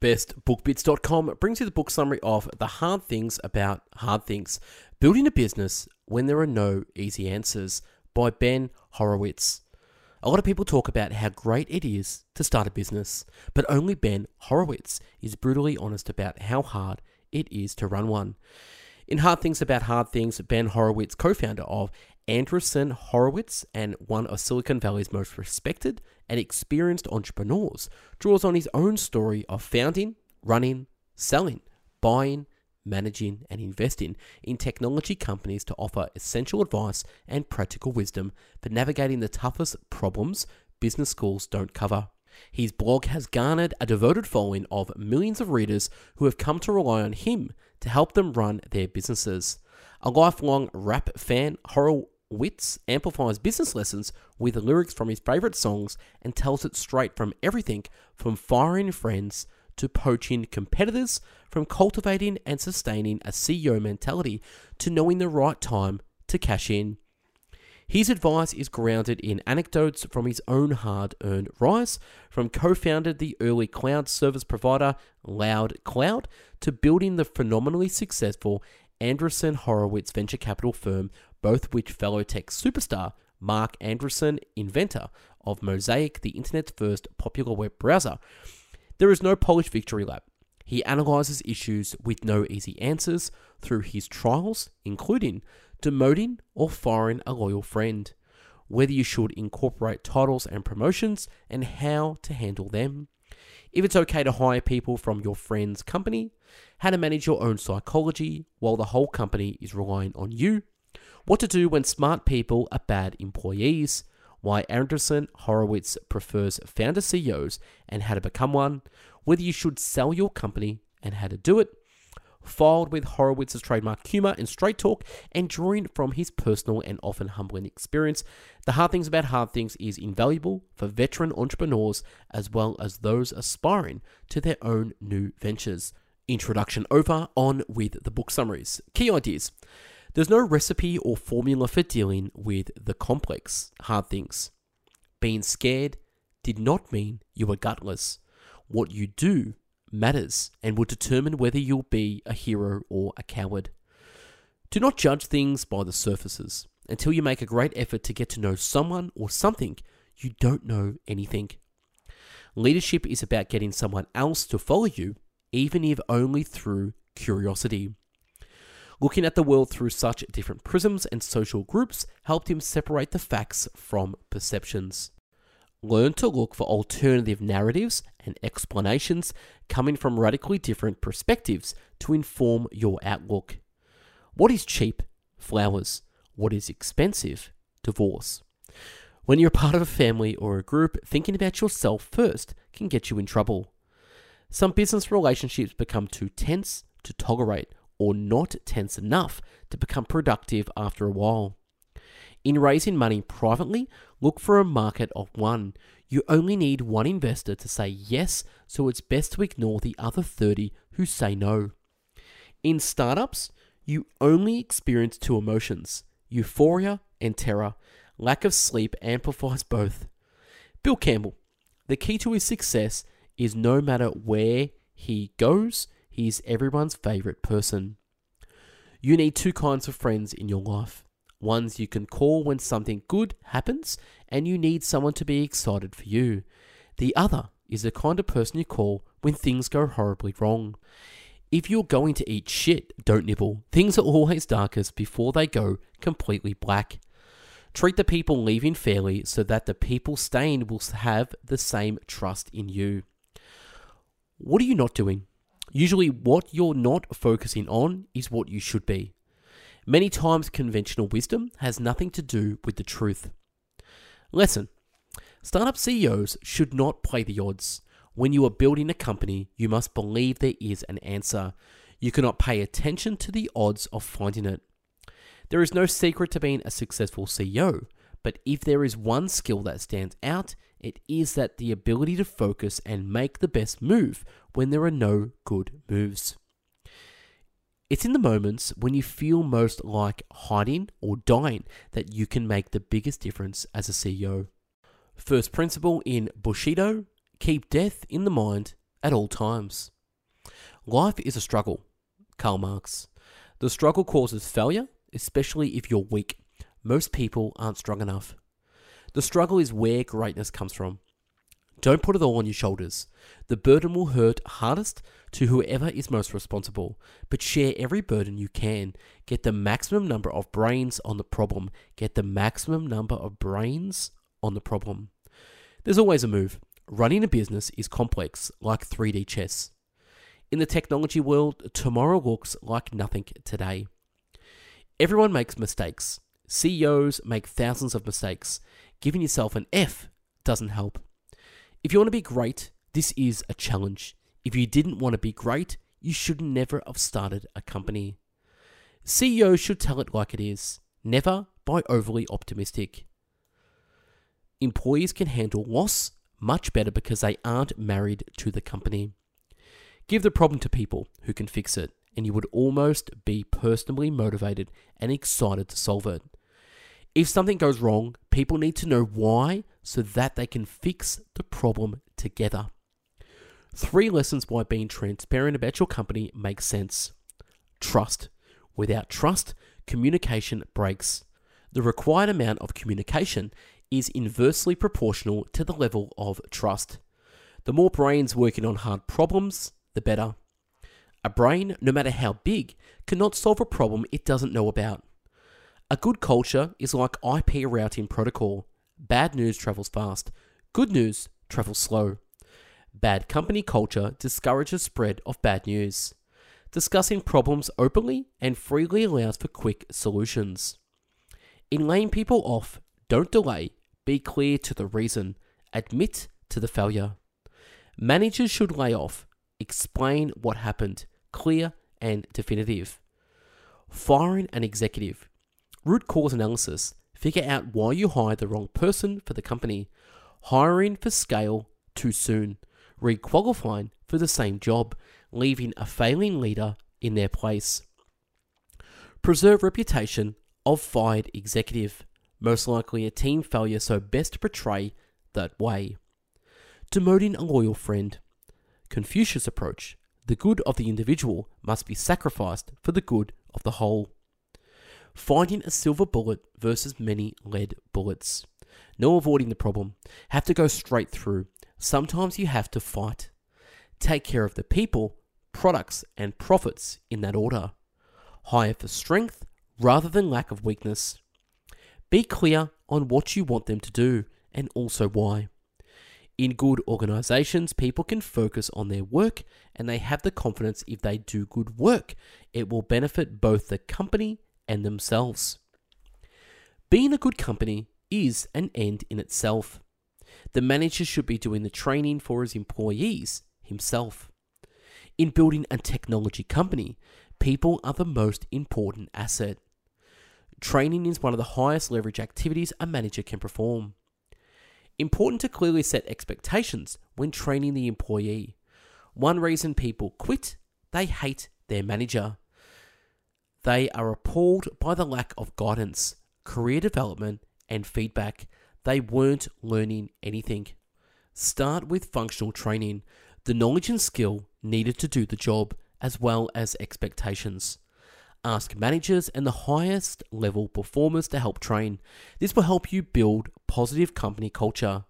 BestBookBits.com brings you the book summary of The Hard Things About Hard Things Building a Business When There Are No Easy Answers by Ben Horowitz. A lot of people talk about how great it is to start a business, but only Ben Horowitz is brutally honest about how hard it is to run one. In Hard Things About Hard Things, Ben Horowitz, co founder of Andreessen Horowitz and one of Silicon Valley's most respected and experienced entrepreneurs, draws on his own story of founding, running, selling, buying, managing, and investing in technology companies to offer essential advice and practical wisdom for navigating the toughest problems business schools don't cover. His blog has garnered a devoted following of millions of readers who have come to rely on him to help them run their businesses. A lifelong rap fan, Horowitz amplifies business lessons with lyrics from his favorite songs and tells it straight from everything from firing friends to poaching competitors, from cultivating and sustaining a CEO mentality to knowing the right time to cash in. His advice is grounded in anecdotes from his own hard earned rise, from co founded the early cloud service provider Loudcloud to building the phenomenally successful Andreessen Horowitz venture capital firm, both which fellow tech superstar Marc Andreessen, inventor of Mosaic, the internet's first popular web browser. There is no polished victory lap. He analyzes issues with no easy answers through his trials, including demoting or firing a loyal friend, whether you should incorporate titles and promotions, and how to handle them. If it's okay to hire people from your friend's company, how to manage your own psychology while the whole company is relying on you, what to do when smart people are bad employees, why Andreessen Horowitz prefers founder CEOs and how to become one, whether you should sell your company and how to do it, filed with Horowitz's trademark humor and straight talk, and drawing from his personal and often humbling experience. The Hard Things About Hard Things is invaluable for veteran entrepreneurs as well as those aspiring to their own new ventures. Introduction over, on with the book summaries. Key ideas. There's no recipe or formula for dealing with the complex, hard things. Being scared did not mean you were gutless. What you do matters and will determine whether you'll be a hero or a coward. Do not judge things by the surfaces until you make a great effort to get to know someone or something you don't know anything. Leadership is about getting someone else to follow you, even if only through curiosity. Looking at the world through such different prisms and social groups helped him separate the facts from perceptions. Learn to look for alternative narratives and explanations coming from radically different perspectives to inform your outlook. What is cheap? Flowers. What is expensive? Divorce. When you're part of a family or a group, thinking about yourself first can get you in trouble. Some business relationships become too tense to tolerate or not tense enough to become productive after a while. In raising money privately, look for a market of one. You only need one investor to say yes, so it's best to ignore the other 30 who say no. In startups, you only experience two emotions euphoria and terror. Lack of sleep amplifies both. Bill Campbell. The key to his success is no matter where he goes, he's everyone's favorite person. You need two kinds of friends in your life ones you can call when something good happens and you need someone to be excited for you. The other is the kind of person you call when things go horribly wrong. If you're going to eat shit, don't nibble. Things are always darkest before they go completely black. Treat the people leaving fairly so that the people staying will have the same trust in you. What are you not doing? Usually, what you're not focusing on is what you should be. Many times, conventional wisdom has nothing to do with the truth. Lesson Startup CEOs should not play the odds. When you are building a company, you must believe there is an answer. You cannot pay attention to the odds of finding it. There is no secret to being a successful CEO, but if there is one skill that stands out, it is that the ability to focus and make the best move when there are no good moves. It's in the moments when you feel most like hiding or dying that you can make the biggest difference as a CEO. First principle in Bushido keep death in the mind at all times. Life is a struggle. Karl Marx. The struggle causes failure, especially if you're weak. Most people aren't strong enough. The struggle is where greatness comes from. Don't put it all on your shoulders. The burden will hurt hardest to whoever is most responsible, but share every burden you can. Get the maximum number of brains on the problem. Get the maximum number of brains on the problem. There's always a move. Running a business is complex, like 3D chess. In the technology world, tomorrow looks like nothing today. Everyone makes mistakes. CEOs make thousands of mistakes. Giving yourself an F doesn't help. If you want to be great, this is a challenge. If you didn't want to be great, you should never have started a company. CEOs should tell it like it is, never by overly optimistic. Employees can handle loss much better because they aren't married to the company. Give the problem to people who can fix it, and you would almost be personally motivated and excited to solve it. If something goes wrong, people need to know why so that they can fix the problem together. Three lessons why being transparent about your company makes sense. Trust. Without trust, communication breaks. The required amount of communication is inversely proportional to the level of trust. The more brains working on hard problems, the better. A brain, no matter how big, cannot solve a problem it doesn't know about. A good culture is like IP routing protocol. Bad news travels fast, good news travels slow. Bad company culture discourages spread of bad news. Discussing problems openly and freely allows for quick solutions. In laying people off, don't delay, be clear to the reason, admit to the failure. Managers should lay off, explain what happened, clear and definitive. Firing an executive. Root cause analysis. Figure out why you hired the wrong person for the company. Hiring for scale too soon. Requalifying for the same job, leaving a failing leader in their place. Preserve reputation of fired executive. Most likely a team failure, so best portray that way. Demoting a loyal friend. Confucius approach. The good of the individual must be sacrificed for the good of the whole. Finding a silver bullet versus many lead bullets. No avoiding the problem. Have to go straight through. Sometimes you have to fight. Take care of the people, products, and profits in that order. Hire for strength rather than lack of weakness. Be clear on what you want them to do and also why. In good organizations, people can focus on their work and they have the confidence if they do good work, it will benefit both the company and themselves. Being a good company is an end in itself. The manager should be doing the training for his employees himself. In building a technology company, people are the most important asset. Training is one of the highest leverage activities a manager can perform. Important to clearly set expectations when training the employee. One reason people quit, they hate their manager. They are appalled by the lack of guidance, career development, and feedback. They weren't learning anything. Start with functional training, the knowledge and skill needed to do the job, as well as expectations. Ask managers and the highest level performers to help train. This will help you build positive company culture.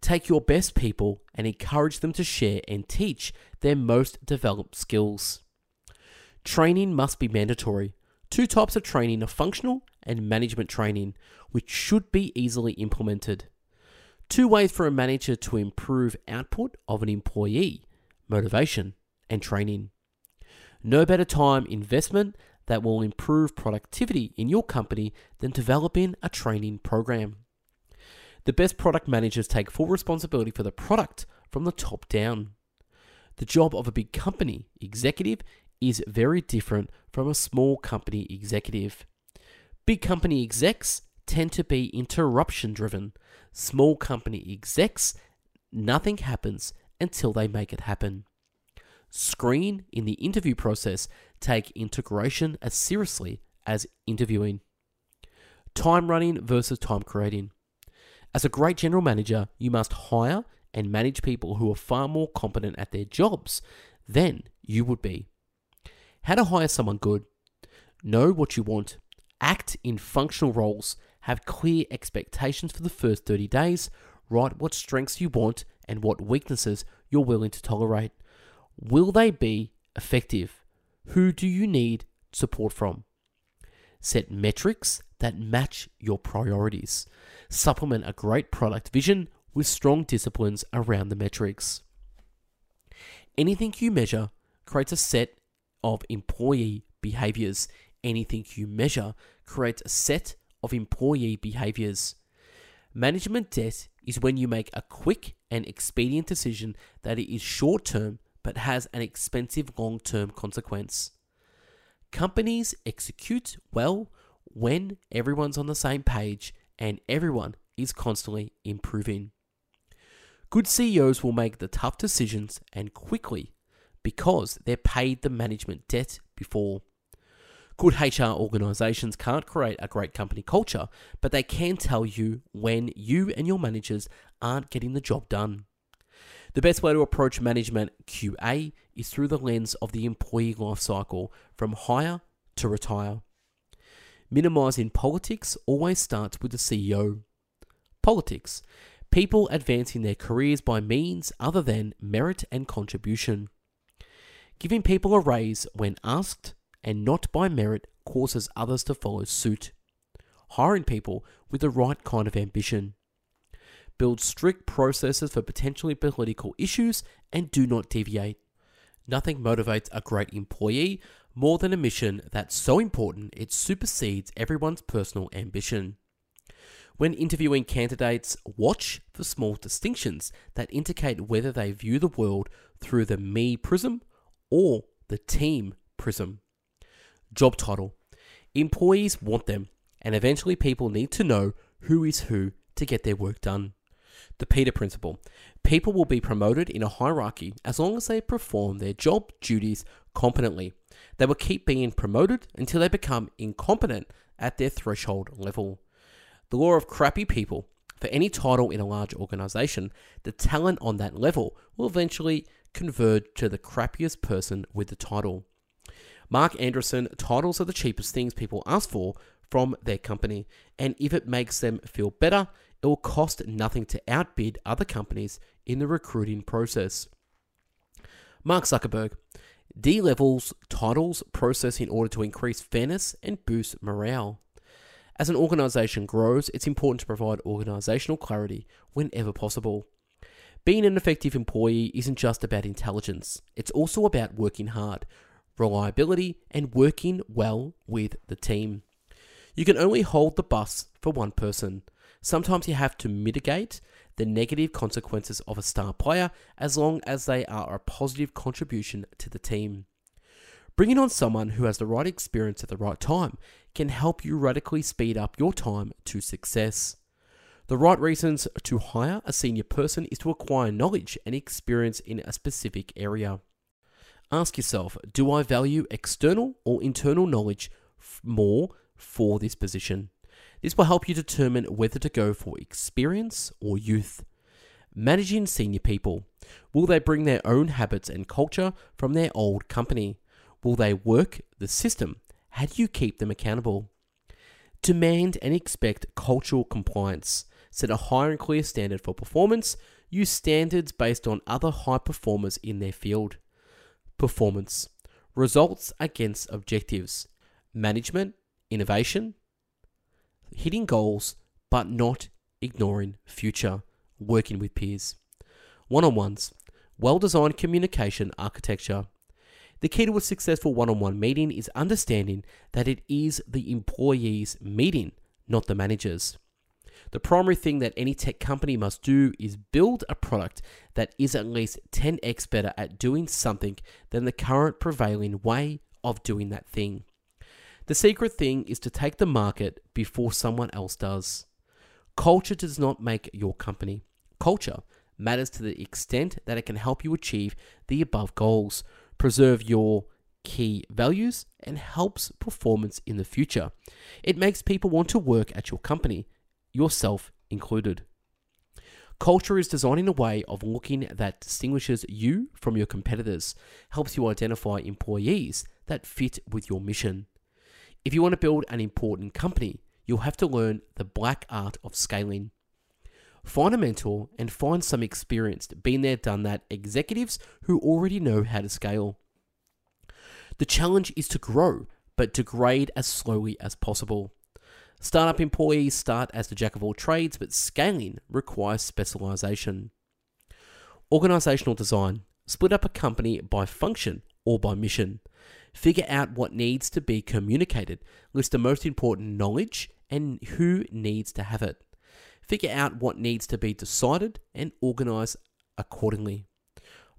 Take your best people and encourage them to share and teach their most developed skills. Training must be mandatory. Two types of training are functional and management training, which should be easily implemented. Two ways for a manager to improve output of an employee motivation and training. No better time investment that will improve productivity in your company than developing a training program. The best product managers take full responsibility for the product from the top down. The job of a big company executive is very different from a small company executive. Big company execs tend to be interruption driven. Small company execs, nothing happens until they make it happen. Screen in the interview process, take integration as seriously as interviewing. Time running versus time creating. As a great general manager, you must hire and manage people who are far more competent at their jobs than you would be. How to hire someone good. Know what you want. Act in functional roles. Have clear expectations for the first 30 days. Write what strengths you want and what weaknesses you're willing to tolerate. Will they be effective? Who do you need support from? Set metrics that match your priorities. Supplement a great product vision with strong disciplines around the metrics. Anything you measure creates a set of employee behaviors. Anything you measure creates a set of employee behaviors. Management debt is when you make a quick and expedient decision that is short term but has an expensive long term consequence. Companies execute well when everyone's on the same page and everyone is constantly improving. Good CEOs will make the tough decisions and quickly because they're paid the management debt before. Good HR organizations can't create a great company culture, but they can tell you when you and your managers aren't getting the job done. The best way to approach management QA is through the lens of the employee life cycle from hire to retire. Minimizing politics always starts with the CEO. Politics people advancing their careers by means other than merit and contribution. Giving people a raise when asked and not by merit causes others to follow suit. Hiring people with the right kind of ambition. Build strict processes for potentially political issues and do not deviate. Nothing motivates a great employee more than a mission that's so important it supersedes everyone's personal ambition. When interviewing candidates, watch for small distinctions that indicate whether they view the world through the me prism or the team prism. Job title Employees want them, and eventually people need to know who is who to get their work done. The Peter Principle People will be promoted in a hierarchy as long as they perform their job duties competently. They will keep being promoted until they become incompetent at their threshold level. The law of crappy people. For any title in a large organization, the talent on that level will eventually converge to the crappiest person with the title. Marc Andreessen, titles are the cheapest things people ask for from their company, and if it makes them feel better, it will cost nothing to outbid other companies in the recruiting process. Mark Zuckerberg, D levels titles process in order to increase fairness and boost morale. As an organization grows, it's important to provide organizational clarity whenever possible. Being an effective employee isn't just about intelligence, it's also about working hard, reliability, and working well with the team. You can only hold the bus for one person. Sometimes you have to mitigate the negative consequences of a star player as long as they are a positive contribution to the team. Bringing on someone who has the right experience at the right time can help you radically speed up your time to success. The right reasons to hire a senior person is to acquire knowledge and experience in a specific area. Ask yourself Do I value external or internal knowledge more for this position? This will help you determine whether to go for experience or youth. Managing senior people. Will they bring their own habits and culture from their old company? Will they work the system? How do you keep them accountable? Demand and expect cultural compliance. Set a high and clear standard for performance. Use standards based on other high performers in their field. Performance. Results against objectives. Management, innovation, hitting goals, but not ignoring future. Working with peers. One on ones. Well designed communication architecture. The key to a successful one on one meeting is understanding that it is the employee's meeting, not the manager's. The primary thing that any tech company must do is build a product that is at least 10x better at doing something than the current prevailing way of doing that thing. The secret thing is to take the market before someone else does. Culture does not make your company. Culture matters to the extent that it can help you achieve the above goals, preserve your key values, and helps performance in the future. It makes people want to work at your company, yourself included. Culture is designing a way of looking that distinguishes you from your competitors, helps you identify employees that fit with your mission. If you want to build an important company, you'll have to learn the black art of scaling. Find a mentor and find some experienced, been there, done that executives who already know how to scale. The challenge is to grow, but degrade as slowly as possible. Startup employees start as the jack of all trades, but scaling requires specialization. Organizational design split up a company by function or by mission. Figure out what needs to be communicated, list the most important knowledge and who needs to have it. Figure out what needs to be decided and organize accordingly.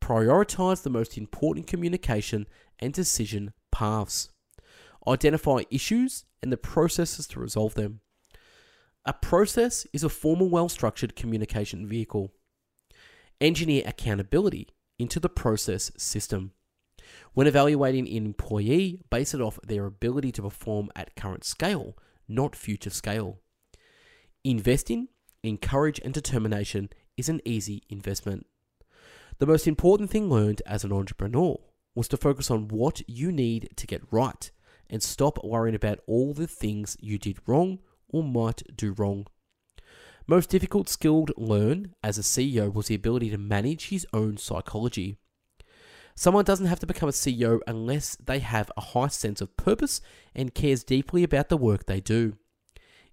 Prioritize the most important communication and decision paths. Identify issues and the processes to resolve them. A process is a formal, well structured communication vehicle. Engineer accountability into the process system. When evaluating an employee, base it off their ability to perform at current scale, not future scale. Investing in courage and determination is an easy investment. The most important thing learned as an entrepreneur was to focus on what you need to get right and stop worrying about all the things you did wrong or might do wrong. Most difficult skill to learn as a CEO was the ability to manage his own psychology. Someone doesn't have to become a CEO unless they have a high sense of purpose and cares deeply about the work they do.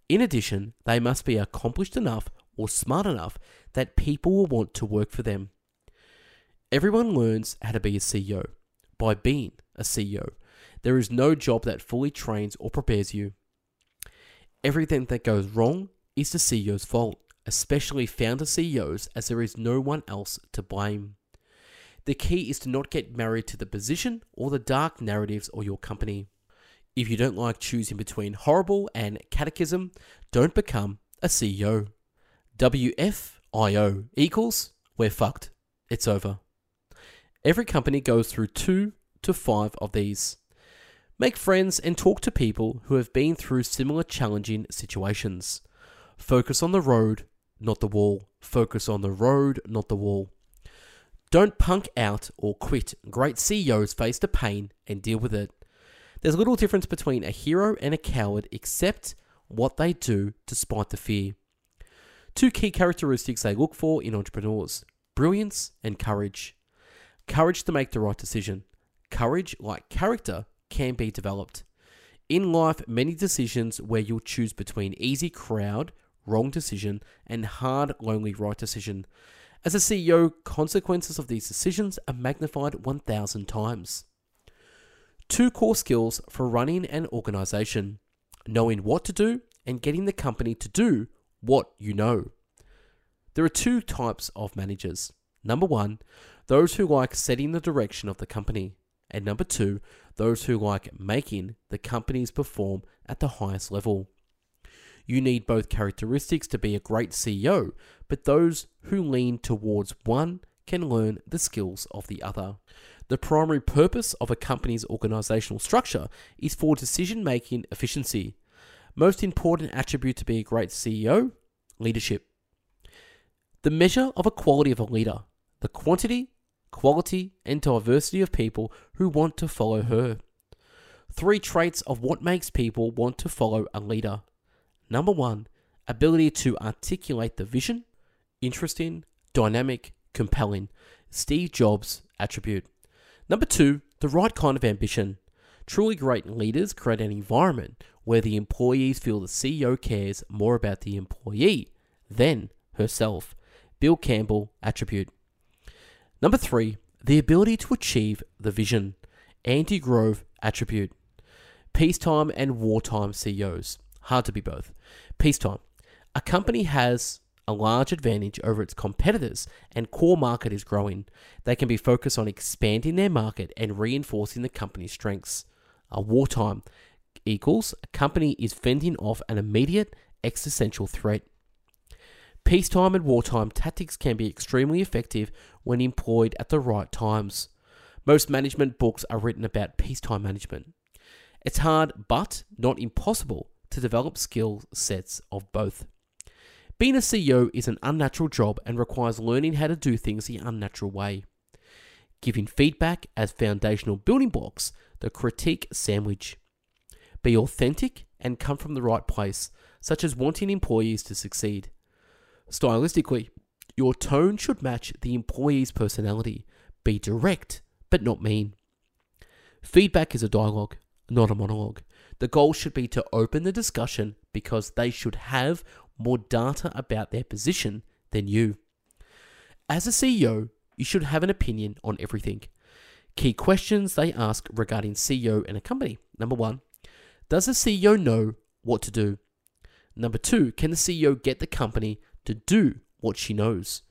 In addition, they must be accomplished enough or smart enough that people will want to work for them. Everyone learns how to be a CEO by being a CEO. There is no job that fully trains or prepares you. Everything that goes wrong is the CEO's fault, especially founder CEOs, as there is no one else to blame. The key is to not get married to the position or the dark narratives or your company. If you don't like choosing between horrible and catechism, don't become a CEO. WFIO equals we're fucked. It's over. Every company goes through two to five of these. Make friends and talk to people who have been through similar challenging situations. Focus on the road, not the wall. Focus on the road, not the wall. Don't punk out or quit. Great CEOs face the pain and deal with it. There's little difference between a hero and a coward except what they do despite the fear. Two key characteristics they look for in entrepreneurs brilliance and courage. Courage to make the right decision. Courage, like character, can be developed. In life, many decisions where you'll choose between easy crowd, wrong decision, and hard, lonely right decision. As a CEO, consequences of these decisions are magnified 1,000 times. Two core skills for running an organization knowing what to do and getting the company to do what you know. There are two types of managers. Number one, those who like setting the direction of the company. And number two, those who like making the companies perform at the highest level. You need both characteristics to be a great CEO, but those who lean towards one can learn the skills of the other. The primary purpose of a company's organizational structure is for decision making efficiency. Most important attribute to be a great CEO leadership. The measure of a quality of a leader, the quantity, quality, and diversity of people who want to follow her. Three traits of what makes people want to follow a leader. Number one, ability to articulate the vision, interesting, dynamic, compelling. Steve Jobs attribute. Number two, the right kind of ambition. Truly great leaders create an environment where the employees feel the CEO cares more about the employee than herself. Bill Campbell attribute. Number three, the ability to achieve the vision. Andy Grove attribute. Peacetime and wartime CEOs. Hard to be both. Peacetime. A company has a large advantage over its competitors and core market is growing. They can be focused on expanding their market and reinforcing the company's strengths. A wartime equals a company is fending off an immediate existential threat. Peacetime and wartime tactics can be extremely effective when employed at the right times. Most management books are written about peacetime management. It's hard, but not impossible, to develop skill sets of both. Being a CEO is an unnatural job and requires learning how to do things the unnatural way. Giving feedback as foundational building blocks, the critique sandwich. Be authentic and come from the right place, such as wanting employees to succeed. Stylistically, your tone should match the employee's personality. Be direct, but not mean. Feedback is a dialogue, not a monologue. The goal should be to open the discussion because they should have more data about their position than you. As a CEO, you should have an opinion on everything. Key questions they ask regarding CEO and a company. Number one, does the CEO know what to do? Number two, can the CEO get the company to do what she knows?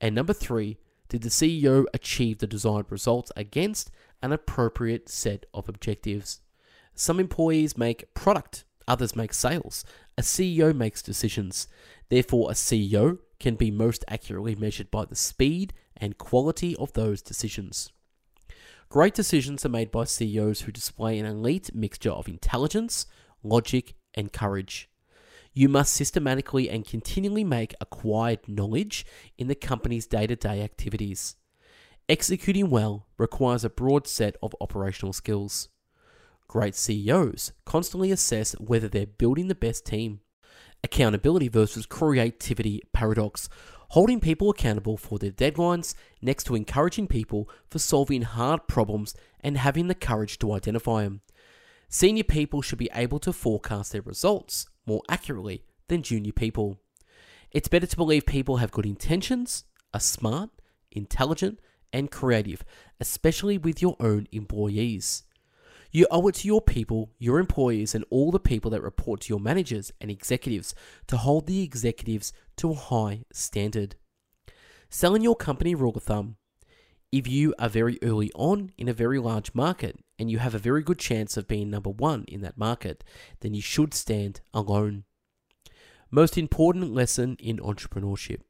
And number three, did the CEO achieve the desired results against an appropriate set of objectives? Some employees make product, others make sales. A CEO makes decisions. Therefore, a CEO can be most accurately measured by the speed and quality of those decisions. Great decisions are made by CEOs who display an elite mixture of intelligence, logic, and courage. You must systematically and continually make acquired knowledge in the company's day to day activities. Executing well requires a broad set of operational skills. Great CEOs constantly assess whether they're building the best team. Accountability versus creativity paradox. Holding people accountable for their deadlines next to encouraging people for solving hard problems and having the courage to identify them. Senior people should be able to forecast their results more accurately than junior people. It's better to believe people have good intentions, are smart, intelligent, and creative, especially with your own employees. You owe it to your people, your employees, and all the people that report to your managers and executives to hold the executives to a high standard. Selling your company rule of thumb. If you are very early on in a very large market and you have a very good chance of being number one in that market, then you should stand alone. Most important lesson in entrepreneurship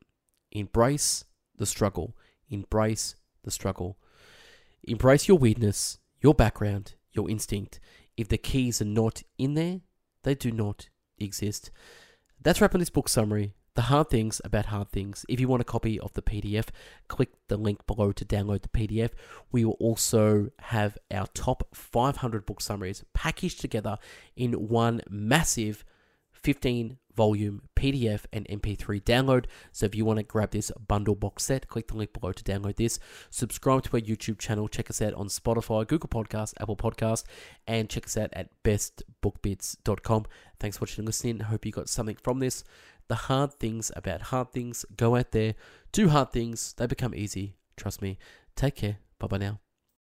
embrace the struggle. Embrace the struggle. Embrace your weirdness, your background, your instinct. If the keys are not in there, they do not exist. That's wrapping this book summary. The hard things about hard things. If you want a copy of the PDF, click the link below to download the PDF. We will also have our top 500 book summaries packaged together in one massive 15 volume PDF and MP3 download. So if you want to grab this bundle box set, click the link below to download this. Subscribe to our YouTube channel. Check us out on Spotify, Google Podcast, Apple Podcast, and check us out at bestbookbits.com. Thanks for watching and listening. Hope you got something from this. The hard things about hard things. Go out there, do hard things. They become easy. Trust me. Take care. Bye bye now.